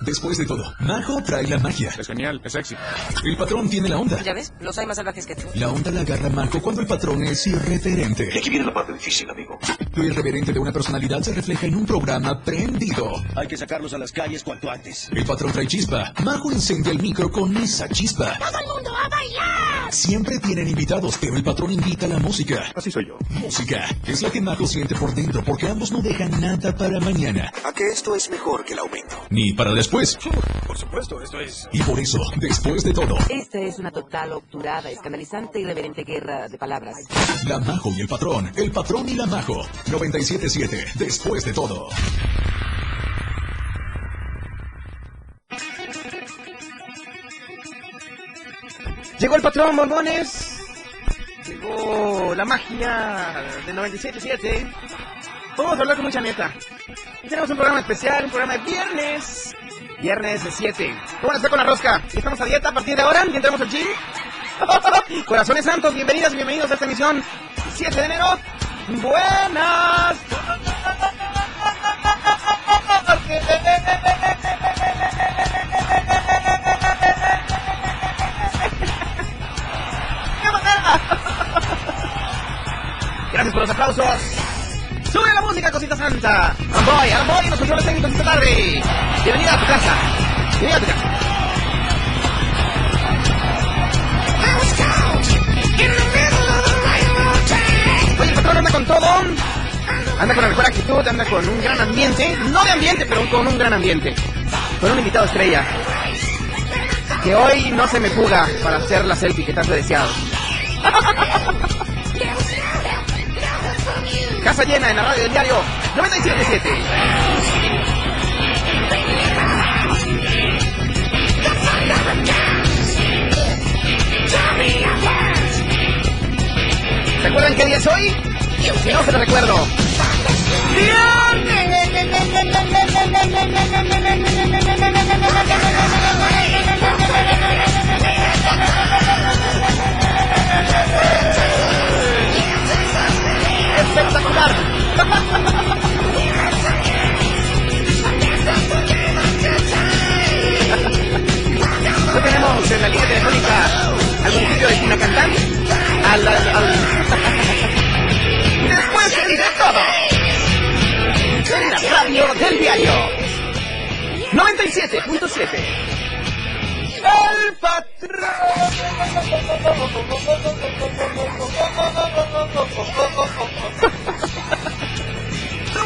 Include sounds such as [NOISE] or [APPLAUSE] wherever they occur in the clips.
Después de todo, Majo trae la magia. Es genial, es sexy. El patrón tiene la onda. ¿Ya ves? Los hay más salvajes que tú. La onda la agarra Majo cuando el patrón es irreverente. Y aquí viene la parte difícil, amigo. Lo irreverente de una personalidad se refleja en un programa prendido. Hay que sacarlos a las calles cuanto antes. El patrón trae chispa. Majo incendia el micro con esa chispa. ¡Todo el mundo a bailar! Siempre tienen invitados, pero el patrón invita a la música. Así soy yo. Música es la que Majo siente por dentro porque ambos no dejan nada para mañana. A que esto es mejor que el aumento. Ni para después. Por supuesto, esto es... Y por eso, después de todo, Esta es una total, obturada, escandalizante y reverente guerra de palabras. la Majo y el patrón. El patrón y la Majo. 97.7. Después de todo. Llegó el patrón, bombones. Llegó la magia del 97.7. Vamos a hablar con mucha neta. Y tenemos un programa especial, un programa de viernes. Viernes de 7. ¿Cómo les fue con la rosca? ¿Estamos a dieta a partir de ahora? ¿Ya entramos al gym? [LAUGHS] Corazones santos, bienvenidas y bienvenidos a esta emisión 7 de enero. Buenas. [LAUGHS] Gracias por los aplausos. Sube la música, cosita santa. Amboy, Amboy, los controles técnicos esta tarde. Bienvenida a tu casa. Bienvenida a tu casa. Oye, el patrón anda con todo. Anda con la mejor actitud, anda con un gran ambiente. No de ambiente, pero con un gran ambiente. Con un invitado estrella. Que hoy no se me fuga para hacer la selfie que tanto he deseado. Casa llena en la radio del diario 977. ¿Recuerdan qué día es hoy? Si no se lo recuerdo. ¡Espectacular! Hoy tenemos en la línea telefónica al municipio de Tinacantán. Al, al, al... Después de todo. En la radio del diario. 97.7. Sube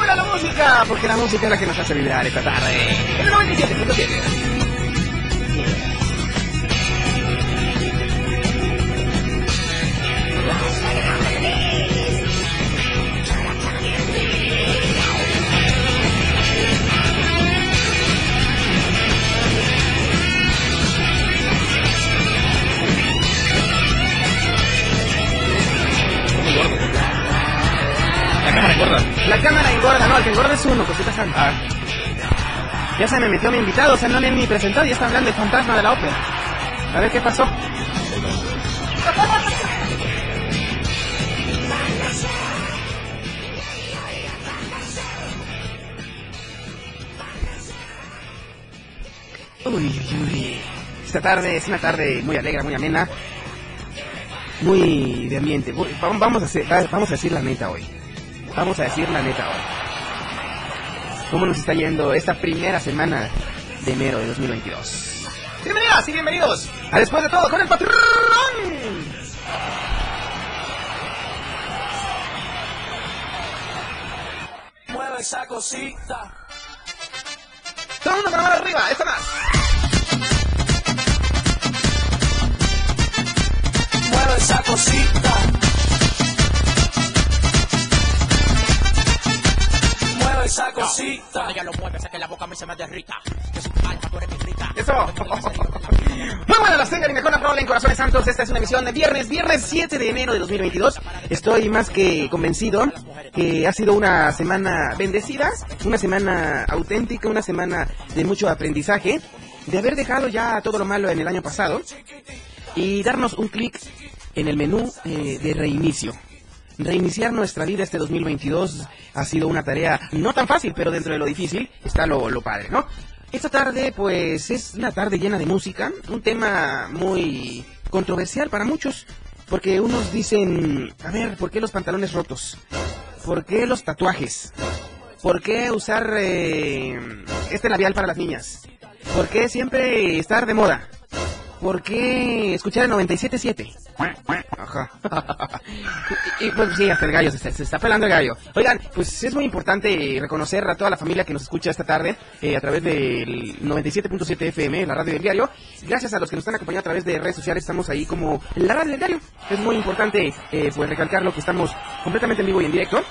la música, porque la música es la que nos hace vibrar esta tarde. El 97.7. cámara engorda. La cámara engorda, no, el que engorda es uno, cosita santa. Ya se me metió mi invitado, o sea, no le he ni presentado y está hablando del fantasma de la ópera. A ver qué pasó. Uy, uy. Esta tarde es una tarde muy alegre, muy amena. Muy de ambiente. Vamos, vamos a hacer, vamos a decir la neta hoy. Vamos a decir la neta hoy. ¿Cómo nos está yendo esta primera semana de enero de 2022? Bienvenidas y bienvenidos a Después de todo con el patrón. Mueve esa cosita. Todo el mundo con la mano arriba, esta más. Mueve esa cosita. Esa cosita. Ella lo mueve, que la boca a mí se me derrita. Que su alma, tú eres mi. Eso. Muy buenas las tengan y mejor la en Corazones Santos. Esta es una emisión de viernes, viernes 7 de enero de 2022. Estoy más que convencido que ha sido una semana bendecida, una semana auténtica, una semana de mucho aprendizaje, de haber dejado ya todo lo malo en el año pasado y darnos un clic en el menú eh, de reinicio. Reiniciar nuestra vida este 2022 ha sido una tarea no tan fácil, pero dentro de lo difícil está lo, lo padre, ¿no? Esta tarde, pues, es una tarde llena de música, un tema muy controversial para muchos, porque unos dicen, a ver, ¿por qué los pantalones rotos? ¿Por qué los tatuajes? ¿Por qué usar eh, este labial para las niñas? ¿Por qué siempre estar de moda? ¿Por qué escuchar el 97.7? Ajá. [LAUGHS] y, y, pues sí, hasta el gallo, se, se, está pelando el gallo. Oigan, pues es muy importante reconocer a toda la familia que nos escucha esta tarde eh, a través del 97.7 FM, la radio del diario. Gracias a los que nos están acompañando a través de redes sociales, estamos ahí como la radio del diario. Es muy importante eh, pues recalcarlo que estamos completamente en vivo y en directo.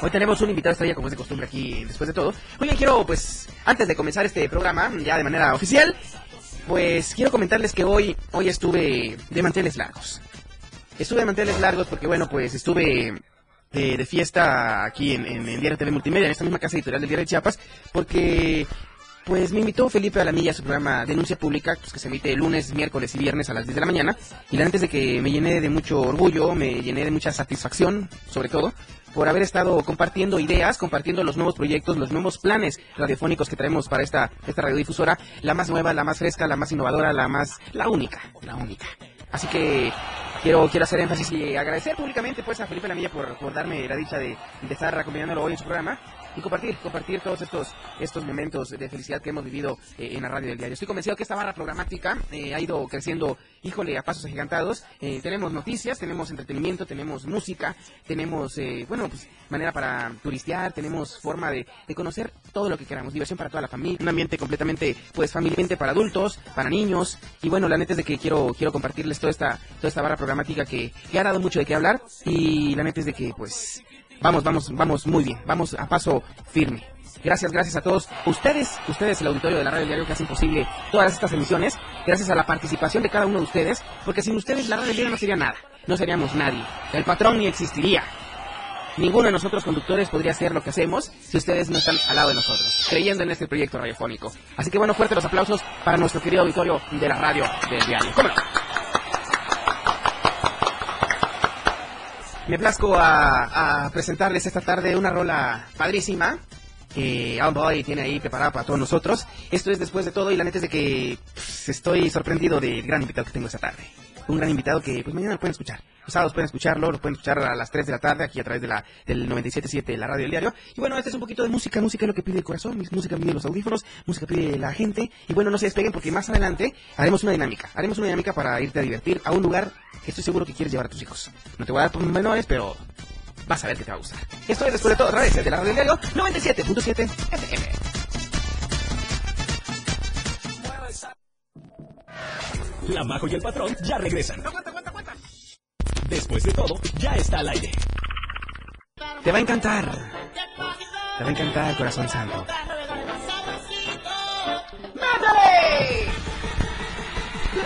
Hoy tenemos un invitado estrella, como es de costumbre aquí después de todo. Oigan, quiero, pues, antes de comenzar este programa, ya de manera oficial, pues quiero comentarles que hoy, hoy estuve de manteles largos. Estuve de manteles largos porque, bueno, pues estuve de, fiesta aquí en, en, Diario TV Multimedia, en esta misma casa editorial del Diario de Chiapas, porque pues me invitó Felipe Alamilla a su programa Denuncia Pública, pues, que se emite lunes, miércoles y viernes a las 10 de la mañana. Y antes de que me llené de mucho orgullo, me llené de mucha satisfacción, sobre todo, por haber estado compartiendo ideas, compartiendo los nuevos proyectos, los nuevos planes radiofónicos que traemos para esta, esta radiodifusora, la más nueva, la más fresca, la más innovadora, la más, la única, la única. Así que quiero, quiero hacer énfasis y agradecer públicamente pues a Felipe Lamilla por, por darme la dicha de, de estar acompañándolo hoy en su programa y compartir, compartir todos estos, estos momentos de felicidad que hemos vivido eh, en la radio del diario. Estoy convencido que esta barra programática eh, ha ido creciendo, híjole, a pasos agigantados. Eh, tenemos noticias, tenemos entretenimiento, tenemos música, tenemos, bueno, pues manera para turistear, tenemos forma de, conocer todo lo que queramos, diversión para toda la familia, un ambiente completamente, pues, familiarmente para adultos, para niños, y bueno, la neta es de que quiero, quiero compartirles toda esta, toda esta barra programática que, que ha dado mucho de qué hablar, y la neta es de que, pues, Vamos, vamos, vamos muy bien. Vamos a paso firme. Gracias, gracias a todos ustedes, ustedes el auditorio de la radio diario que hacen posible todas estas emisiones, gracias a la participación de cada uno de ustedes, porque sin ustedes la radio diario no sería nada, no seríamos nadie, el patrón ni existiría. Ninguno de nosotros conductores podría hacer lo que hacemos si ustedes no están al lado de nosotros, creyendo en este proyecto radiofónico. Así que bueno, fuerte los aplausos para nuestro querido auditorio de la radio del diario. ¿Cómo Me plazco a, presentarles esta tarde una rola padrísima que Out Boy tiene ahí preparada para todos nosotros. Esto es después de todo y la neta es de que pues, estoy sorprendido del gran invitado que tengo esta tarde. Un gran invitado que pues mañana lo pueden escuchar. Los sábados pueden escucharlo, lo pueden escuchar a las 3 de la tarde aquí a través de la del 97.7, la radio del diario. Y bueno, este es un poquito de música, música es lo que pide el corazón, música pide los audífonos, música pide la gente. Y bueno, no se despeguen porque más adelante haremos una dinámica. Haremos una dinámica para irte a divertir a un lugar que estoy seguro que quieres llevar a tus hijos. No te voy a dar por menores, pero vas a ver que te va a gustar. Esto es después de todo otra vez de la radio del diario 97.7 FM. La Majo y el Patrón ya regresan. Aguanta, aguanta, aguanta. Después de todo, ya está al aire. Te va a encantar. Te va a encantar, corazón santo. ¡Métele!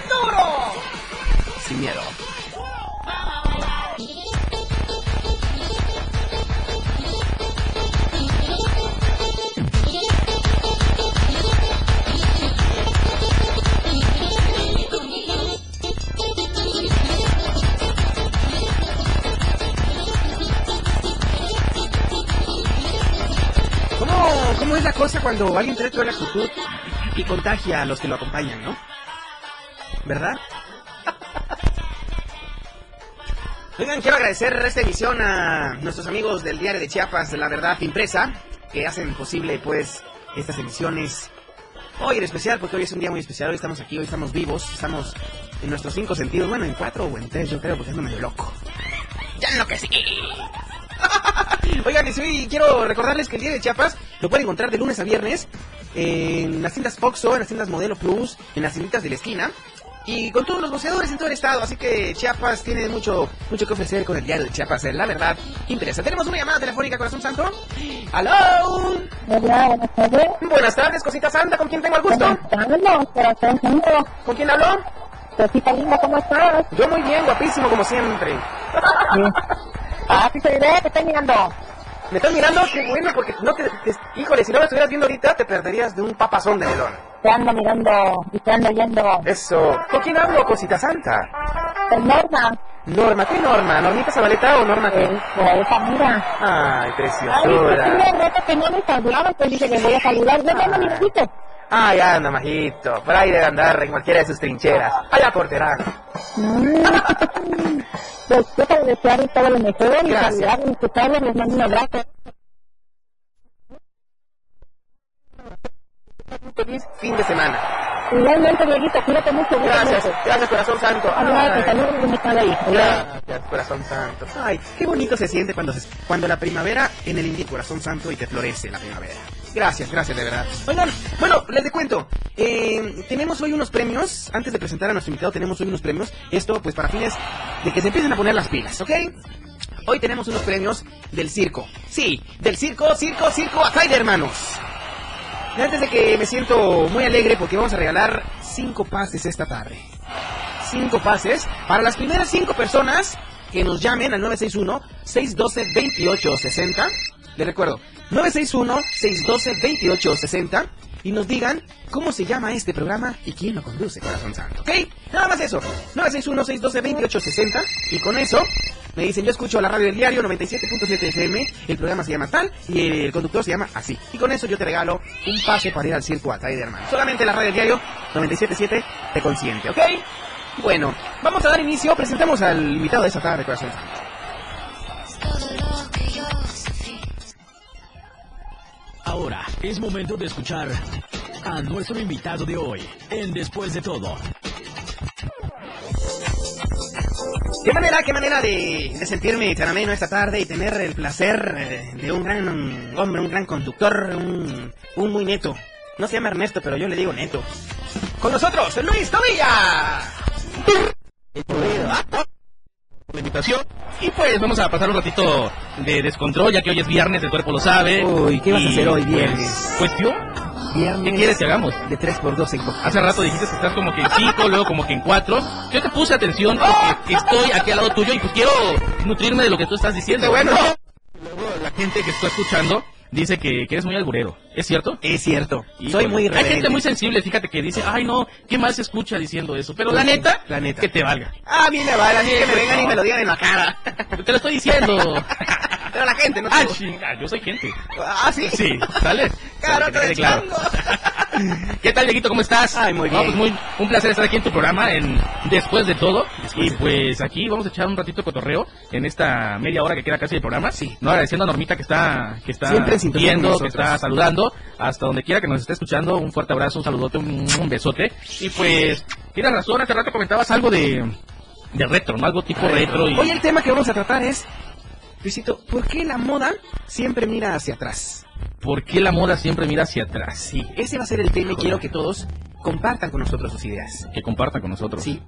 ¡Duro! Sin miedo. Es la cosa cuando alguien trae toda la actitud y contagia a los que lo acompañan, no? ¿Verdad? [LAUGHS] Oigan, quiero agradecer esta emisión a nuestros amigos del Diario de Chiapas, La Verdad Impresa, que hacen posible, pues, estas emisiones. Hoy en especial, porque hoy es un día muy especial, hoy estamos aquí, hoy estamos vivos, estamos en nuestros cinco sentidos, bueno, en cuatro o en tres, yo creo, porque ando medio loco. ¡Ya en que sí! Oigan, y quiero recordarles que el día de Chiapas lo pueden encontrar de lunes a viernes en las tiendas Foxo, en las tiendas Modelo Plus, en las tienditas de la esquina. Y con todos los boceadores en todo el estado, así que Chiapas tiene mucho mucho que ofrecer con el diario de Chiapas, la verdad, interesa. Tenemos una llamada telefónica, Corazón Santo. ¡Aló! Hola, buenas tardes. Buenas tardes, Cosita Santa, ¿con quién tengo el gusto? Corazón Santo. ¿Con quién hablo? Cosita linda, ¿cómo estás? Yo muy bien, guapísimo como siempre. Sí. [LAUGHS] Ah, sí, soy te estoy mirando. ¿Me estás mirando? Qué bueno, porque no te, te, Híjole, si no me estuvieras viendo ahorita, te perderías de un papazón de melón. Te ando mirando y te ando oyendo. Eso. ¿Con quién hablo, cosita santa? Con Norma. Norma, ¿qué Norma? ¿Normita Zabaleta o Norma qué? Esa mira. Ay, Ay, preciosura. pues rato que no me saludaba, pues dije, le voy a saludar. Besito. Ah, ya anda, majito. Por ahí debe andar en cualquiera de sus trincheras. Allá por Terán. Pues de desearles todo lo mejor y saludarles, escucharles, les mando un abrazo. Feliz fin de semana. Igualmente, Dieguito, cuídate mucho. Gracias, mucho. gracias corazón santo. Ay. Gracias, corazón santo. Ay, qué bonito se siente cuando, se- cuando la primavera en el Indy corazón santo y te florece la primavera. Gracias, gracias de verdad. Oigan, bueno, les de cuento. eh, tenemos hoy unos premios. Antes de presentar a nuestro invitado, tenemos hoy unos premios. Esto, pues, para fines de que se empiecen a poner las pilas, ¿ok? Hoy tenemos unos premios del circo. Sí, del circo, circo, circo, acá de hermanos. Y antes de que me siento muy alegre porque vamos a regalar cinco pases esta tarde. Cinco pases para las primeras cinco personas que nos llamen al 961-612-2860. Les recuerdo, 961-612-2860 y nos digan cómo se llama este programa y quién lo conduce, corazón santo. ¿Ok? Nada más eso. 961-612-2860 y con eso me dicen, yo escucho la radio del diario 97.7 FM, el programa se llama tal y el conductor se llama así. Y con eso yo te regalo un pase para ir al circo Atay de hermano. Solamente la radio del diario 97.7 te consiente, ¿ok? Bueno, vamos a dar inicio, presentamos al invitado de esta tarde, corazón santo. Es momento de escuchar a nuestro invitado de hoy en Después de todo. Qué manera, qué manera de, de sentirme tan ameno esta tarde y tener el placer eh, de un gran hombre, un gran conductor, un, un muy neto. No se llama Ernesto, pero yo le digo neto. Con nosotros, Luis Tobilla. La invitación. Y pues vamos a pasar un ratito de descontrol, ya que hoy es viernes, el cuerpo lo sabe. Uy, ¿qué vas a hacer hoy, pues, viernes? Pues yo, Viernes ¿qué quieres que hagamos? de 3x2 en. Hace rato dijiste que estás como que en 5, luego como que en 4. Yo te puse atención porque estoy aquí al lado tuyo y pues quiero nutrirme de lo que tú estás diciendo. Bueno. Gente que está escuchando dice que, que eres muy alburero. ¿Es cierto? Es cierto, Híjole. soy muy Hay irreverente. gente muy sensible, fíjate, que dice, ay no, ¿qué más se escucha diciendo eso? Pero la neta, La neta. que te valga. A mí me vale, a mí que me vengan y me lo digan en la cara. [LAUGHS] Te lo estoy diciendo. [LAUGHS] Pero la gente, ¿no? ah, chinga, yo soy gente. Ah, sí. Sí, ¿sale? Que te claro. ¿Qué tal, Dieguito? ¿Cómo estás? Ay, muy No, bien. pues muy, un placer estar aquí en tu programa en Después de Todo. Después y de pues aquí vamos a echar un ratito de cotorreo en esta media hora que queda casi del programa. Sí. No, agradeciendo a Normita que está, que está Siempre viendo, que está saludando, hasta donde quiera que nos esté escuchando. Un fuerte abrazo, un saludote, un, un besote. Y pues, tienes razón, hace rato comentabas algo de, de retro, ¿no? Algo tipo retro. Y... Hoy el tema que vamos a tratar es, Luisito, ¿por qué la moda siempre mira hacia atrás? ¿Por qué la moda siempre mira hacia atrás? Sí, ese va a ser el tema y quiero que todos compartan con nosotros sus ideas. Que compartan con nosotros. Sí,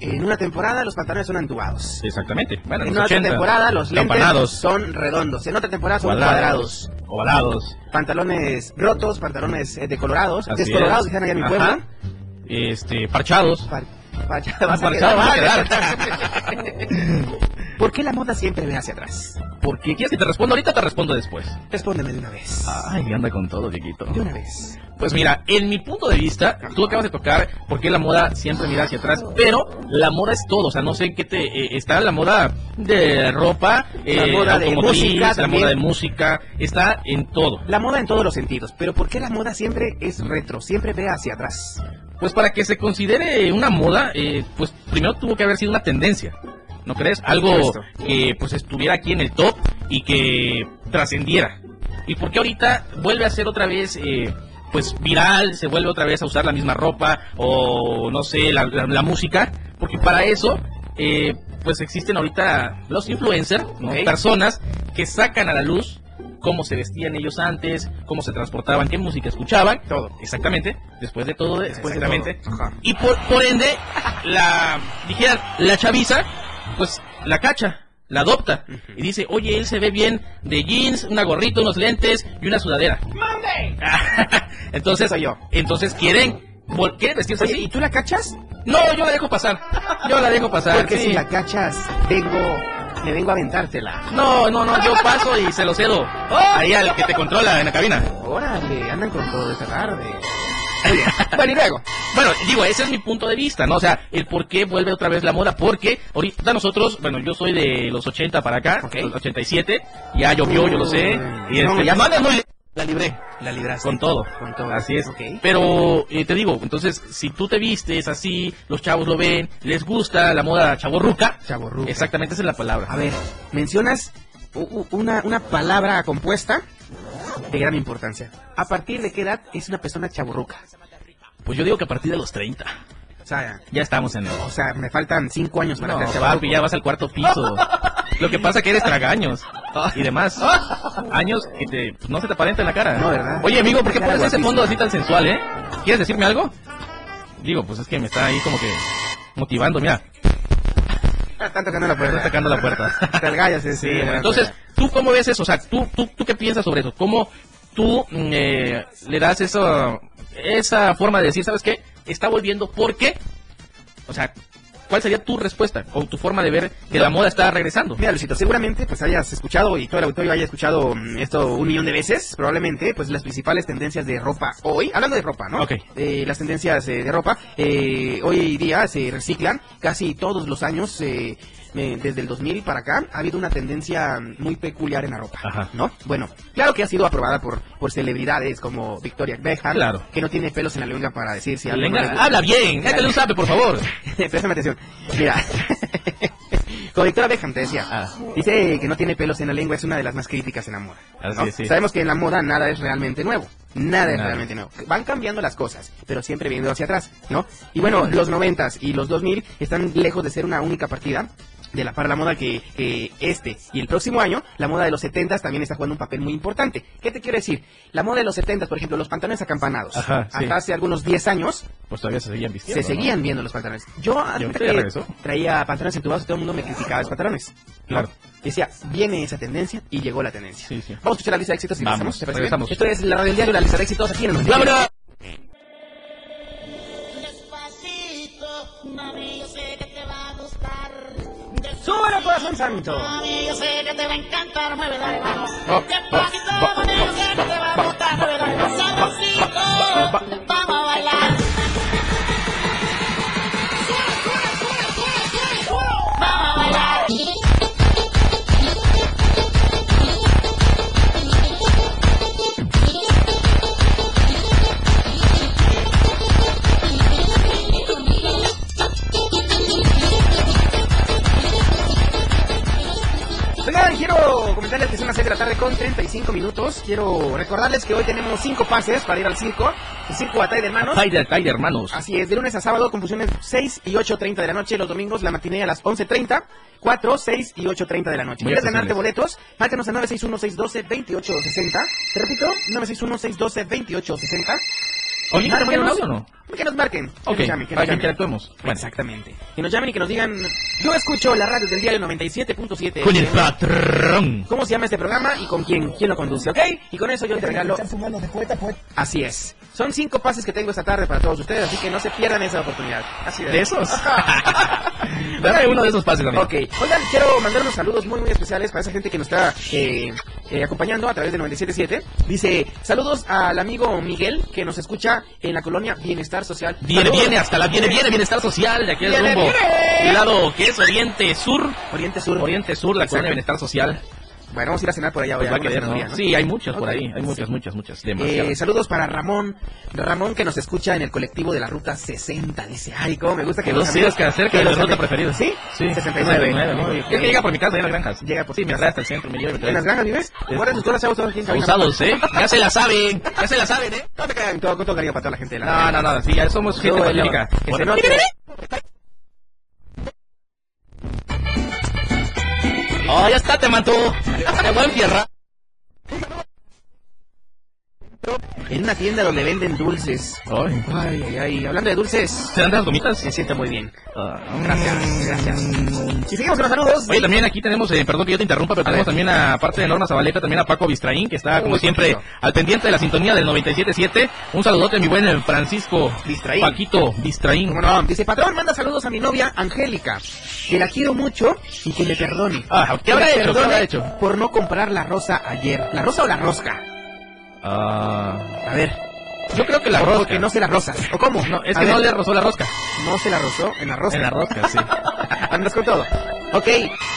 en una temporada los pantalones son entubados. Exactamente. Bueno, En los otra 80, temporada los lentes son redondos. En otra temporada son cuadrados. Ovalados. Pantalones rotos, pantalones eh, decolorados. Así Descolorados, es. dijeron allá en mi Ajá. pueblo. Este, parchados. Par- parcha- [LAUGHS] vas a [LAUGHS] [LAUGHS] ¿Por qué la moda siempre ve hacia atrás? ¿Por qué quieres que te responda ahorita te respondo después? Respóndeme de una vez. Ay, anda con todo, Dieguito. De una vez. Pues mira, en mi punto de vista, tú acabas de tocar por qué la moda siempre mira hacia atrás, pero la moda es todo, o sea, no sé en qué te eh, está la moda de ropa, La eh, moda de música la también. moda de música, está en todo. La moda en todos los sentidos. Pero ¿por qué la moda siempre es retro? Siempre ve hacia atrás. Pues para que se considere una moda, eh, pues primero tuvo que haber sido una tendencia, ¿no crees? Algo que pues estuviera aquí en el top y que trascendiera. ¿Y por qué ahorita vuelve a ser otra vez, eh, pues viral, se vuelve otra vez a usar la misma ropa o no sé, la, la- la música? Porque para eso, eh, pues existen ahorita los influencers, personas que sacan a la luz cómo se vestían ellos antes, cómo se transportaban, qué música escuchaban, todo, exactamente, después de todo, Después de exactamente. todo. Y por, por ende, la, dijeran, la chaviza, pues la cacha, la adopta. Y dice, oye, él se ve bien de jeans, una gorrita, unos lentes y una sudadera. [LAUGHS] entonces, Soy yo. entonces quieren, quieren vestirse Oye, así. ¿y tú la cachas? No, yo la dejo pasar. Yo la dejo pasar. Porque sí. si la cachas, vengo, me vengo a aventártela. No, no, no, yo paso y se lo cedo. [LAUGHS] Ahí al que te controla en la cabina. Órale, andan con todo esta tarde. Bueno, y luego. Bueno, digo, ese es mi punto de vista, ¿no? O sea, el por qué vuelve otra vez la moda, porque ahorita nosotros, bueno, yo soy de los 80 para acá, Ok. los 87, ya llovió, yo lo sé, y No, este, ya- no muy la libré. La libraste. Con todo. Con todo. Así es. Ok. Pero eh, te digo, entonces, si tú te vistes así, los chavos lo ven, les gusta la moda chaborruca. Chavorruca. Exactamente, esa es la palabra. A ver, mencionas una, una palabra compuesta de gran importancia. ¿A partir de qué edad es una persona chaburruca? Pues yo digo que a partir de los 30. O sea, Ya estamos en el... o sea, me faltan cinco años para No, ser papi, ya vas al cuarto piso. Lo que pasa que eres tragaños y demás. Años que te, pues, no se te aparenta en la cara. No, ¿verdad? Oye, amigo, ¿por qué pones ese fondo así tan sensual, eh? ¿Quieres decirme algo? Digo, pues es que me está ahí como que motivando, mira. [LAUGHS] Están tocando la puerta. Está tocando la puerta. Te gallas, sí, Sí, bueno, entonces, ¿tú cómo ves eso? O sea, ¿tú, tú, tú qué piensas sobre eso? ¿Cómo tú mm, eh, le das eso, esa forma de decir, ¿sabes qué? Está volviendo porque, o sea, ¿cuál sería tu respuesta o tu forma de ver que la moda está regresando? Mira, Luisito, seguramente pues hayas escuchado y todo el auditorio haya escuchado mm, esto un millón de veces, probablemente, pues las principales tendencias de ropa hoy, hablando de ropa, ¿no? Ok. Eh, las tendencias eh, de ropa eh, hoy día se reciclan casi todos los años, eh, eh, desde el 2000 para acá, ha habido una tendencia muy peculiar en la ropa, Ajá. ¿no? Bueno, claro que ha sido aprobada por, por celebridades como Victoria Beckham, Claro. que no tiene pelos en la lengua para decir si gusta. habla bien, déjale un sape, por favor. [LAUGHS] Préstame atención. Mira. [LAUGHS] Con Victoria Beckham te decía. Ah. Dice que no tiene pelos en la lengua, es una de las más críticas en la moda. Así ¿no? es, sí. Sabemos que en la moda nada es realmente nuevo. Nada es realmente nuevo. Van cambiando las cosas, pero siempre viendo hacia atrás, ¿no? Y bueno, los noventas y los 2000 están lejos de ser una única partida de la para la moda que, que este y el próximo año, la moda de los 70 también está jugando un papel muy importante. ¿Qué te quiero decir? La moda de los 70 por ejemplo, los pantalones acampanados. Ajá, sí. Hasta hace algunos 10 años Pues todavía se seguían vistiendo. se ¿no? seguían viendo los pantalones. Yo antes que traía pantalones entubados y todo el mundo me criticaba los pantalones. ¿no? Claro. Decía, viene esa tendencia y llegó la tendencia. Sí, sí. Vamos a escuchar la lista de éxitos y Vamos, regresamos. Esto es la radio del diario, la lista de éxitos aquí en el ¡Vámonos! Despacito, mami, yo sé que corazón santo! Mami, yo sé que te va a encantar, mueve, dale, vamos. Despacito, mami, yo sé que te va a gustar, mueve, dale, vamos. Minutos. Quiero recordarles que hoy tenemos 5 pases para ir al circo. El circo Atay de Hermanos. Tiger, Tiger, hermanos. Así es, de lunes a sábado con funciones 6 y 8.30 de la noche, los domingos la matiné a las 11.30, 4, 6 y 8.30 de la noche. ¿Quieres ganarte boletos? Márcanos al 961-612-2860. Te repito, 961-612-2860. Oye, Márcanos, ¿me un audio o no? Que nos marquen. Que Ok, nos llamen, que para nos que llamen. interactuemos. Bueno, Exactamente. Que nos llamen y que nos digan, yo escucho la radio del diario 97.7. con el patrón. ¿Cómo se llama este programa y con quién? ¿Quién lo conduce? ¿Ok? Y con eso yo te regalo. Así es. Son cinco pases que tengo esta tarde para todos ustedes, así que no se pierdan esa oportunidad. Así ¿De esos? [LAUGHS] Dame uno de esos pases también. Ok, oigan, quiero mandar unos saludos muy muy especiales para esa gente que nos está eh, eh, acompañando a través de 97.7. Dice, saludos al amigo Miguel que nos escucha en la colonia Bienestar Social. Viene, viene, hasta la viene, viene, bienestar social de aquí del rumbo. El lado que es Oriente Sur. Oriente Sur. Oriente Sur, la colonia bienestar social. Bueno, vamos a ir a cenar por allá hoy. Pues cenaduría, ¿no? ¿no? Sí, hay muchos por Ok. ahí. Hay muchas, Sí. muchas, muchas. Eh, saludos para Ramón, Ramón que nos escucha en el colectivo de la ruta 60. Dice, ay, cómo me gusta que los días que acerca de la ruta amigos- preferida. ¿Sí? Sí, 69. 69, ¿no? Muy Es bien. que llega por mi casa, en las granjas. Llega por Sí, me hasta el centro, me lleva ¿En las granjas vives? Es- Guarda tus cosas abusados. Abusados, ¿eh? Ya se la saben, ya se la saben, ¿eh? No te crean, todo con todo cariño para toda la gente de No, no, no, sí, ya somos gente Bueno, Oh, ya está, te mató. Te voy a enfierrar. En una tienda donde venden dulces. Ay, Ay, ay. Hablando de dulces, ¿se dan las gomitas? se siente muy bien. Ah, Gracias, gracias. Y seguimos con los saludos. Oye, también aquí tenemos, eh, perdón que yo te interrumpa, pero tenemos ver. también, a, aparte de Norma Zabaleta, también a Paco Bistraín, que está, como Uy, siempre, Paquito. al pendiente de la sintonía del 97.7. Un saludote, mi buen eh, Francisco Bistraín. Paquito Bistraín. ¿Cómo no? Dice, patrón, manda saludos a mi novia Angélica, que la quiero mucho y que me perdone. Ah, ¿qué habrá hecho? ¿Qué habrá hecho? Por no comprar la rosa ayer. ¿La rosa o la rosca? Ah, A ver. yo creo que la Porque rosca. no se la rosa. ¿O cómo? No, es A que ver. no le rozó la rosca. No se la rozó en la rosca. En la rosca, sí. [LAUGHS] Andas con todo. Ok,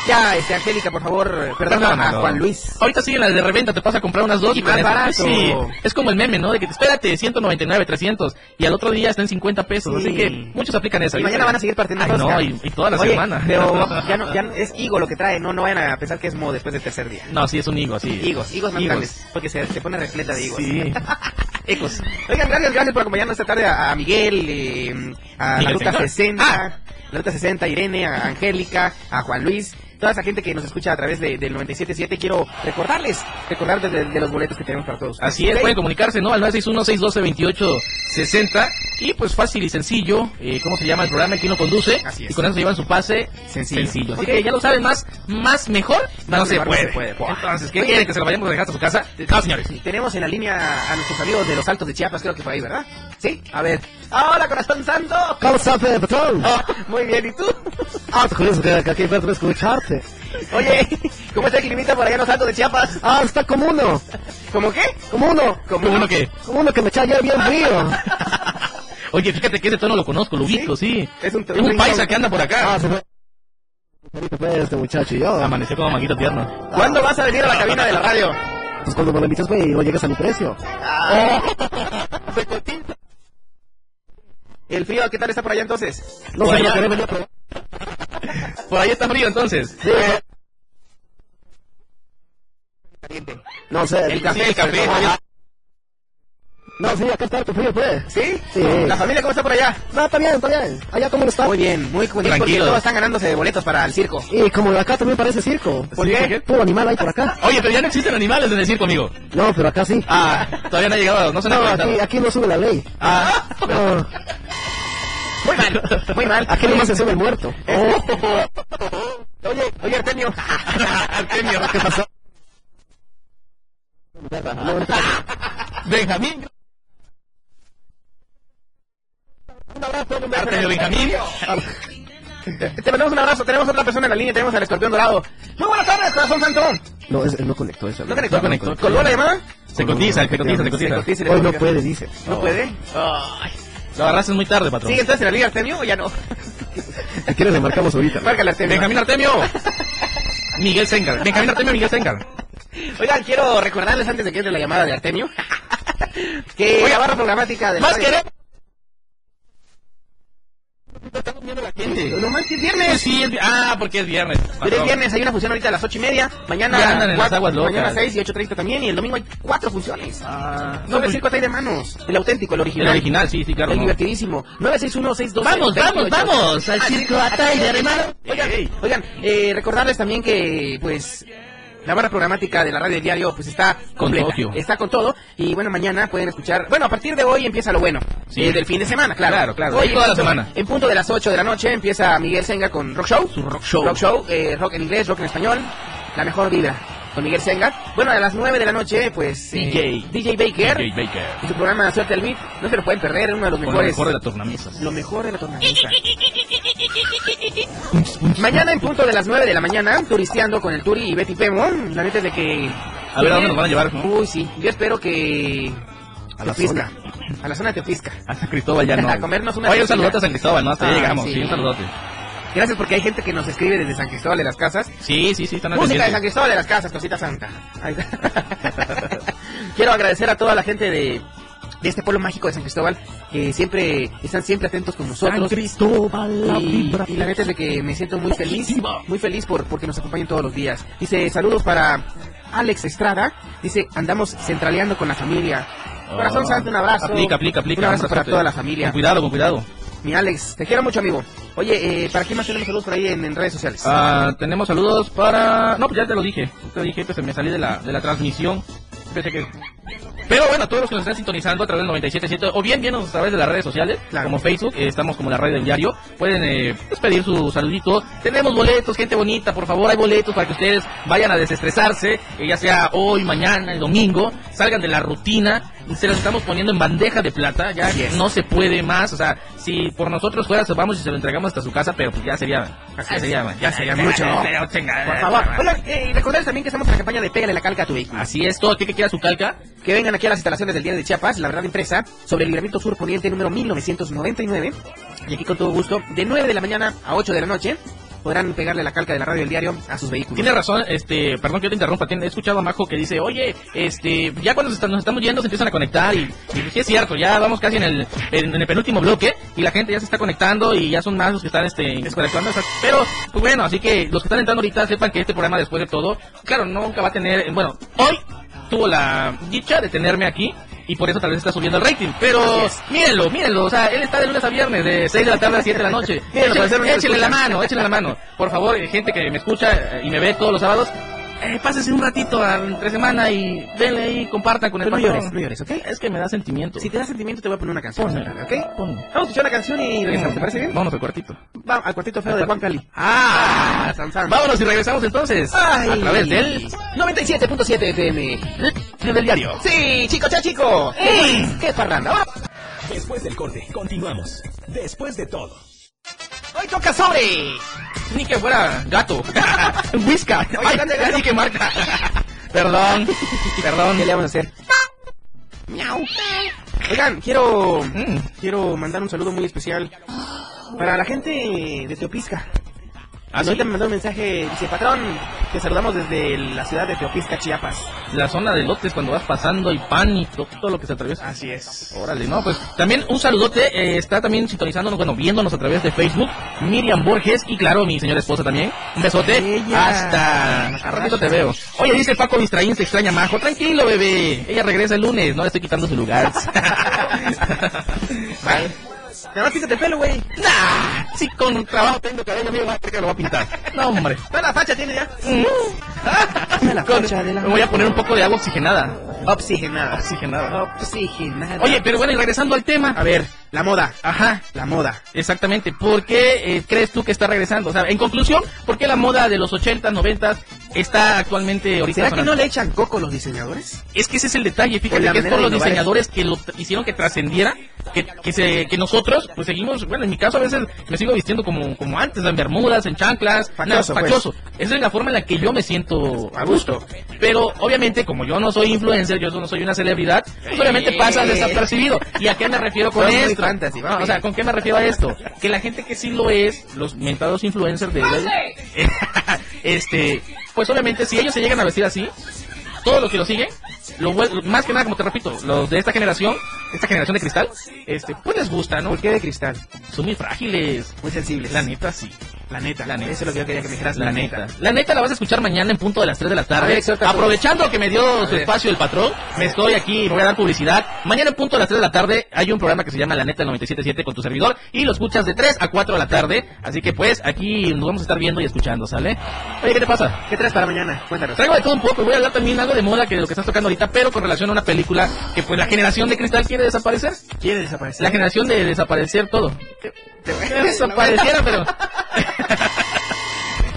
ya, este, Angélica, por favor, perdona a. Juan Luis. Ahorita siguen las de reventa, te vas a comprar unas dos Y y, más barato. Sí, es como el meme, ¿no? De que te espérate, 199, 300 y al otro día está en 50 pesos. Sí. Así que muchos aplican eso. Y mañana van a seguir partiendo Ay, no, y, y toda la Oye, semana. Pero [LAUGHS] ya no, ya no- es higo lo que trae, no, no vayan a pensar que es mo después del tercer día. No, sí, es un higo, sí. Higos, higos más Higos. grandes, porque se, se pone repleta de higos. Sí. [LAUGHS] Ecos. Oigan, gracias, gracias por acompañarnos esta tarde a, a Miguel, eh, a la Ruta Señor. 60, Ah. la Ruta 60, Irene, a Angélica, a Juan Luis, toda esa gente que nos escucha a través de, del 97.7. Quiero recordarles, recordarles de, de los boletos que tenemos para todos. Así es, pueden comunicarse, ¿no? Al 961-612-2860. Y pues fácil y sencillo, eh, ¿cómo se llama el programa? ¿Quién lo conduce? Así es. Y con eso se llevan su pase Sencillo. Así Ok. que ya lo saben, más, más mejor, no, Más se, no puede. se puede. Entonces, ¿qué quieren? ¿Que se lo vayamos a dejar hasta su casa? No, señores. Tenemos en la línea a nuestros amigos de los Altos de Chiapas, creo que por ahí, ¿verdad? Sí, a ver. ¡Hola, corazón santo! ¿Cómo estás, Patrón? Oh, muy bien, ¿y tú? Ah, te curioso que, aquí puedo escucharte. Oye, ¿cómo está el climita por allá en los Altos de Chiapas? Ah, está como uno. ¿Cómo qué? Como uno. ¿Cómo uno que? Como uno que me echa ayer bien frío. Oye, fíjate que ese tono lo conozco, lo ubico, sí. Es un, Es un paisa que anda por acá. Ah, se fue. Pues este muchacho y yo. Amaneció como manguito tierno. ¿Cuándo vas a venir a la cabina de la radio? Pues cuando me lo invitas, güey, no llegas a mi precio. [LAUGHS] El frío, ¿qué tal está por allá entonces? No Por sé, allá. lo querés venir a probar. Por ahí está frío, entonces. Sí. No sé. El café, el café. No, sí, acá está harto frío, pues. ¿Sí? Sí. ¿La familia cómo está por allá? No, está bien, está bien. Allá cómo está. Muy bien, muy porque Tranquilo. todos están ganándose boletos para el circo. Y como acá también parece circo. ¿Por Sí, qué? Puro animal hay por acá. Oye, pero ya no existen animales en el circo, amigo. No, pero acá sí. Ah, todavía no ha llegado, no se No, aquí, aquí no sube la ley. Ah, No, [LAUGHS] Muy mal, muy mal. aquí nomás se sube el muerto. Oye, oye, Artemio. [LAUGHS] Artemio. ¿Qué pasó? Benjamín. Un abrazo, un. Artemio Benjamín. Te mandamos un abrazo, tenemos otra persona en la línea, tenemos al escorpión dorado. Muy buenas tardes, corazón santo. No, es- no conectó eso. ¿No conectó? No conectó. ¿Colgó la llamada? Se cotiza, se cotiza, se Se cotiza. Hoy no puede, dice. ¿No puede? Ay, lo agarraste muy tarde, patrón. ¿Sigue entonces en la línea Artemio o ya no? [LAUGHS] Si quieres, le marcamos ahorita. Márcale Artemio. Benjamín Artemio. Miguel Sengar. Benjamín Artemio, Miguel Sengar. Oigan, quiero recordarles antes de que entre la llamada de Artemio [LAUGHS] que la barra programática de Más radio- queremos. Está durmiendo la gente. No manches, Pues viernes. sí, es vi- ah, porque es viernes. Pero es viernes, hay una función ahorita a las ocho y media. Mañana, Ya andan en las aguas locas. mañana 6 y 8.30 también. Y el domingo hay cuatro funciones. Ah, No, el pues- circo está ahí de manos. El auténtico, el original. El original, sí, sí, claro. El no. divertidísimo. 961-612. Vamos, vamos, vamos, al circo Atay, hermano. Oigan, oigan eh, recordarles también que, pues, la barra programática de la radio del diario, pues está Con completa. Tokio. Está con todo. Y bueno, mañana pueden escuchar. Bueno, a partir de hoy empieza lo bueno. Sí. eh, del fin de semana, claro. Claro, claro. Hoy toda la semana. En punto de las 8 de la noche empieza Miguel Senga con Rock Show. Su rock show. Rock Show, eh, rock en inglés, rock en español. La mejor vibra. Con Miguel Senga. Bueno, a las 9 de la noche, pues. eh, DJ. DJ Baker. DJ Baker. Y su programa Suerte al Beat. No se lo pueden perder, uno de los Con lo mejores. mejor de la tornamesa. Lo mejor de la tornamesa. Mañana en punto de las 9 de la mañana, turisteando con el Turi y Betty Pemo. La neta es de que. A ver, ¿a dónde nos van a llevar? Uy, sí. Yo espero que. A la Teopisca. A la zona de Teopisca. A San Cristóbal ya [LAUGHS] no. A comernos una Oye, un saludote a San Cristóbal, ¿no? Hasta ahí Ah, llegamos. sí. Sí, un saludote. Gracias porque hay gente que nos escribe desde San Cristóbal de las Casas. Sí, sí, sí, están Música de San. Cristóbal de las Casas, cosita santa. Ahí está. [LAUGHS] Quiero agradecer a toda la gente de, de este pueblo mágico de San Cristóbal que siempre están siempre atentos con nosotros. Cristóbal, la Y, la neta es de que me siento muy feliz, muy feliz por porque nos acompañan todos los días. Dice, saludos para Alex Estrada. Dice, andamos centraleando con la familia. Corazón Oh. santo, un abrazo. Aplica, aplica, aplica. Un abrazo para toda la familia. Con cuidado, con cuidado. Mi Alex, te quiero mucho, amigo. Oye, eh, ¿para quién más tenemos saludos por ahí en, en redes sociales? Ah, tenemos saludos para... No, pues ya te lo dije. Te lo dije, pues me salí de la, de la transmisión. Pensé que... Pero bueno, a todos los que nos están sintonizando a través del 97.7 o bien viéndonos a través de las redes sociales, Claro. como Facebook, eh, estamos como la radio del diario, pueden eh, pues, pedir su saludito. Tenemos boletos, gente bonita, por favor, hay boletos para que ustedes vayan a desestresarse, eh, ya sea hoy, mañana, el domingo, salgan de la rutina, se los estamos poniendo en bandeja de plata, ya Así es. no se puede más, o sea, si por nosotros fuera, se vamos y se lo entregamos hasta su casa, pero pues ya sería, ya sería, ya sería mucho. Por favor. Hola, eh, recordarles también que estamos en la campaña de Pégale la calca a tu vehículo. Así es, todo aquel que quiera su calca, Que vengan aquí a las instalaciones del Día de Chiapas, la verdad impresa, sobre el libramiento sur poniente número 1999. Y aquí con todo gusto, de 9 de la mañana a 8 de la noche. Podrán pegarle la calca de la radio del diario a sus vehículos. Tiene razón, este, perdón que te interrumpa, he escuchado a Majo que dice, oye, este, ya cuando nos estamos yendo se empiezan a conectar y, es cierto, ya vamos casi en el, en, el penúltimo bloque y la gente ya se está conectando y ya son más los que están, este, desconectando, pero, pues bueno, así que los que están entrando ahorita sepan que este programa después de todo, claro, nunca va a tener, bueno, hoy tuvo la dicha de tenerme aquí y por eso tal vez está subiendo el rating. Pero mírenlo, mírenlo, o sea, él está de lunes a viernes, de 6 de la tarde a 7 de la noche. Mírenlo, échenle, la mano, échenle la mano. Por favor, eh, gente que me escucha eh, y me ve todos los sábados, eh, pásense un ratito a- entre semana y denle ahí, compartan con el no patrón. llores, no llores, ¿ok? Es que me da sentimiento. Si te da sentimiento te voy a poner una canción, ¿ok? Ponme. Vamos a escuchar una canción y regresamos, ¿te parece bien? Vámonos al cuartito. Va al cuartito feo de Juan Cali. Ah, San San. vámonos y regresamos entonces Ay. a través del 97.7 FM. del diario. Sí, chico, cha, chico. Mm. ¿Qué parranda? Después del corte, continuamos. Después de todo. Hoy toca sobre. Ni que fuera gato. [LAUGHS] Whisca. Ay, así que marca. Perdón. Perdón. ¿Qué le vamos a hacer? Miau. Oigan, quiero Mm. quiero mandar un saludo muy especial para la gente de Teopisca. ¿Ah, sí? Ahorita me mandó un mensaje, dice, patrón, te saludamos desde la ciudad de Teopisca, Chiapas. La zona de lotes cuando vas pasando y pan y to- todo, lo que se atraviesa. Así es. Órale, no, pues también un saludote, eh, está también sintonizándonos, bueno, viéndonos a través de Facebook, Miriam Borges y claro, mi señora esposa también. Un besote. Ella. Hasta. A ratito te veo. Oye, dice Paco Distraín, se extraña Majo. Tranquilo, bebé. Ella regresa el lunes, no le estoy quitando su lugar. [LAUGHS] [LAUGHS] Nada más písate el pelo, güey. nah, si con trabajo tengo cabello, amigo, que lo voy a pintar. No, hombre. Toda la facha tiene ya. la facha de la me voy a poner un poco de agua oxigenada. Oxigenada. Oxigenada. Oxigenada. Oye, pero bueno, y regresando al tema. a ver, la moda. Ajá. La moda. Exactamente. ¿Por qué eh, crees tú que está regresando? O sea, en conclusión, ¿por qué la moda de los 80s, 90s está actualmente ahorita ¿Será que no le echan coco los diseñadores? Es que ese es el detalle, fíjate que es por los innovar. diseñadores que lo hicieron que trascendiera, que, que, se, que nosotros, pues seguimos, bueno, en mi caso a veces me sigo vistiendo como, como antes, en bermudas, en chanclas, Fachoso, nada, pues. fachoso. Esa es la forma en la que yo me siento a gusto. Pero obviamente, como yo no soy influencer, yo no soy una celebridad, pues obviamente pasa desapercibido. ¿Y a qué me refiero con esto? fantasy, No, o sea, ¿con qué me refiero a esto? Que la gente que sí lo es, los mentados influencers de [LAUGHS] este, pues obviamente si ellos se llegan a vestir así, todos los que lo siguen, lo, más que nada, como te repito, los de esta generación, esta generación de cristal, este, pues les gusta, ¿no? ¿Por qué de cristal? Son muy frágiles. Muy sensibles. La neta, sí. La neta. La neta. Eso es lo que yo quería que me dijeras. La neta. La neta la vas a escuchar mañana en punto de las 3 de la tarde. ver, Aprovechando que me dio su espacio el patrón, me estoy aquí, me voy a dar publicidad. Mañana en punto de las 3 de la tarde hay un programa que se llama La Neta 977 con tu servidor y lo escuchas de 3 a 4 de la tarde. Así que pues aquí nos vamos a estar viendo y escuchando, ¿sale? Oye, ¿qué te pasa? ¿Qué traes para mañana? Cuéntanos. Traigo de todo un poco, voy a hablar también algo de moda que de lo que estás tocando ahorita, pero con relación a una película que pues la generación de cristal quiere desaparecer. ¿Quiere desaparecer? La generación de desaparecer todo. Que [LAUGHS] desapareciera, pero... [LAUGHS] [LAUGHS]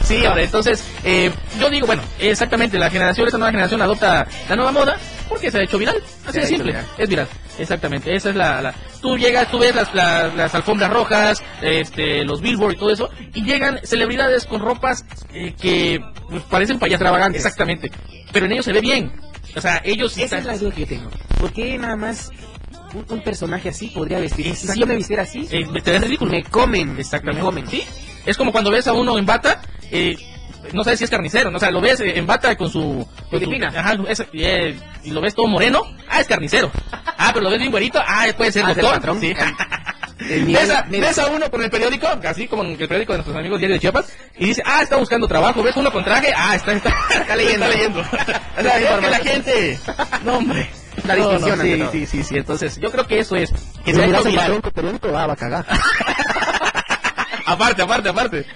Sí, ahora, entonces, eh, yo digo, bueno, exactamente, la generación, esta nueva generación adopta la nueva moda porque se ha hecho viral. Así de simple, viral. es viral. Exactamente, esa es la, la- Tú llegas, tú ves las, las, las alfombras rojas, este, los billboards y todo eso, y llegan celebridades con ropas eh, que pues, parecen payas Extravagantes. Exactamente, pero en ellos se ve bien. O sea, ellos... Esa están- es la duda que yo tengo. ¿Por qué nada más un, un personaje así podría vestir? Si yo me vistiera así, eh, te ves ridículo. me comen. Exactamente. Me comen. Sí, es como cuando ves a uno en bata, eh, no sabes si es carnicero, ¿no? o sea, lo ves eh, en bata con su... Con su ajá, y, eh, y lo ves todo moreno, ah, es carnicero. Ah, pero lo ves bien güerito, ah, puede ser Ah, es doctor. patrón. Sí. [LAUGHS] Ves, a, mira. ves a uno con el periódico, así como el periódico de nuestros amigos Diario de Chiapas, y dice, ah, está buscando trabajo. Ves uno con traje, ah, está, está, [LAUGHS] está leyendo. Está leyendo. [LAUGHS] o sea, es que la gente... No, hombre. La No, no, sí, sí, sí, sí. Entonces, yo creo que eso es. Que Si miras el periódico, ah, va a cagar. Aparte, aparte, aparte.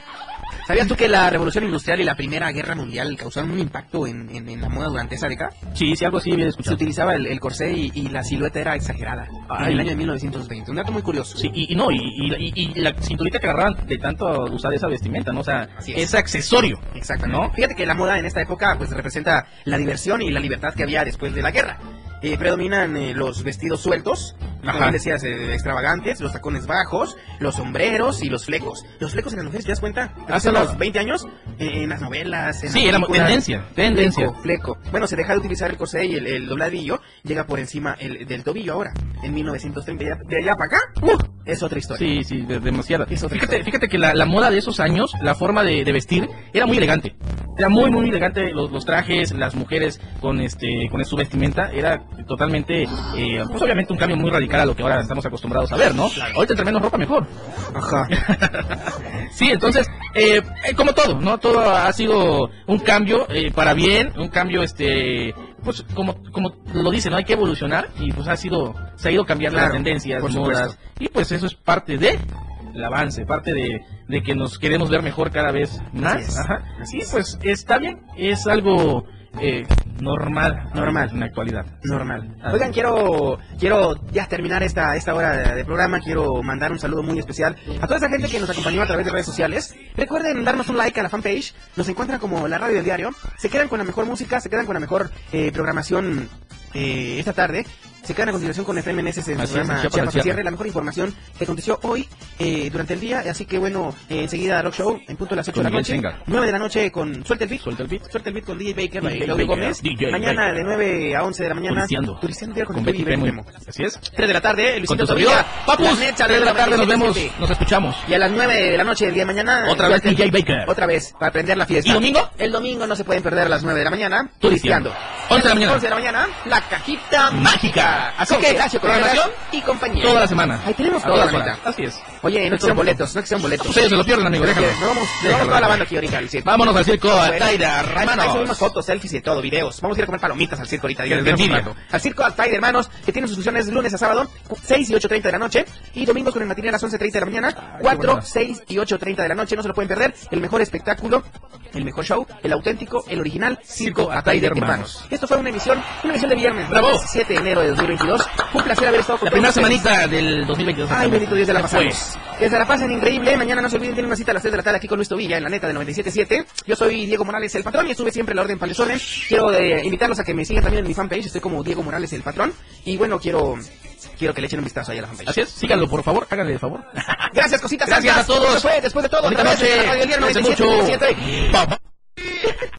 ¿Sabías tú que la revolución industrial y la primera guerra mundial causaron un impacto en, en- en la moda durante esa década? Sí, sí, algo así Se escuchado. utilizaba el, el corsé y, y la silueta era exagerada. En el año de 1920. Un dato muy curioso. Sí, y, y no, y, y- y- y la cinturita que agarraban de tanto usar esa vestimenta, ¿no? O sea, Así es. ese accesorio. Exactamente. ¿No? Fíjate que la moda en esta época pues representa la diversión y la libertad que había después de la guerra. Eh, predominan eh, los vestidos sueltos, como decías, eh, extravagantes, los tacones bajos, los sombreros y los flecos. Los flecos en las mujeres, ¿te das cuenta? Hace Hace unos la- 20 años, eh, en las novelas, en Sí, era tendencia, tendencia. Fleco, fleco. Bueno, se deja de utilizar el corsé y el, el dobladillo, llega por encima el, del tobillo ahora, en 1930. Ya- De allá para acá, ¡uh! es otra historia. Sí, sí, de- demasiada. Es otra Fíjate, historia. fíjate que la, la moda de esos años, la forma de, de vestir, era muy elegante. Era muy, muy elegante los, los trajes, las mujeres con este con su vestimenta. Era totalmente, eh, pues obviamente un cambio muy radical a lo que ahora estamos acostumbrados a ver, ¿no? Ahorita entre menos ropa mejor. Ajá. [LAUGHS] Sí, entonces, eh, como todo, ¿no? Todo ha sido un cambio eh, para bien, un cambio, este, pues como, como lo dice, ¿no? Hay que evolucionar y pues ha sido, se ha ido cambiando Claro, las tendencias, por modas, y pues eso es parte de el avance, parte de, de que nos queremos ver mejor cada vez más. Así Ajá. así Y es. pues está bien, es algo eh, normal, Normal. en la actualidad. Normal. Ah. Oigan, quiero quiero ya terminar esta esta hora de, de programa. Quiero mandar un saludo muy especial a toda esa gente que nos acompañó a través de redes sociales. Recuerden darnos un like a la fanpage. Nos encuentran como la radio del diario. Se quedan con la mejor música, se quedan con la mejor eh, programación eh, esta tarde. Se quedan a continuación con FM Meneses en su Así es, programa Chiapas Chiapas cierre. La mejor información que aconteció hoy eh, durante el día. Así que bueno, eh, enseguida Rock Show en punto de las 8 de la noche. Sengar. 9 de la noche con Suelta el Beat. Suelta el beat. Suelta el beat con DJ Baker DJ Baker, Gómez. DJ Mañana Baker. de 9 a 11 de la mañana. Turisteando. Turisteando con, Con Betty. Pemo. Así es. 3 de la tarde, Con Luisito. Tobilla. Papus, La neta 3 de la tarde nos vemos, 97.7. nos escuchamos. Y a las 9 de la noche del día de mañana. Otra vez el DJ. Baker. Otra vez, para prender la fiesta. ¿Y domingo? El domingo no se pueden perder a las 9 de la mañana. Turisteando. 11 de la mañana. 11 de la mañana, la cajita Mágica. Así que gracias, programación y compañía. Toda la semana. Ahí tenemos toda la horas. Así es. Oye, no sean boletos, no sean boletos. Ustedes se lo pierden, amigo, déjalo. Vamos, toda la banda aquí ahorita al circo. Vámonos al circo, a Bueno, Taida, ahí- hermanos. subimos fotos, selfies y todo, videos. Vamos a ir a comer palomitas al circo ahorita. Al circo Altair, hermanos, que tiene sus funciones lunes a sábado, 6 y 8.30 de la noche. Y domingos con el matiné a las 11.30 de la mañana, 4, buena. 6 y 8.30 de la noche. No se lo pueden perder. El mejor espectáculo, el mejor show, el auténtico, el original, Circo Altair, hermanos. Esto fue una emisión, una emisión de viernes, Bravo. 17 de enero de 2022. Fue un placer haber estado con La primera semanita del 2022. Ay, bendito Dios, ya la pasamos. fue. Que se la pasen increíble. Mañana no se olviden, tienen una cita a las 3 de la tarde aquí con Luis Tobilla en la neta de 97.7. Yo soy Diego Morales, el patrón, y estuve siempre en la orden para desorden. Quiero eh, invitarlos a que me sigan también en mi fanpage. Estoy como Diego Morales, el patrón. Y bueno, quiero quiero que le echen un vistazo ahí a la fanpage. Así es, síganlo, por favor, háganle el favor. Gracias, cositas. Gracias santas. a todos. Después de todo, otra vez, noche. en la radio del diario Cuídense mucho. 97.7. Bye, bye.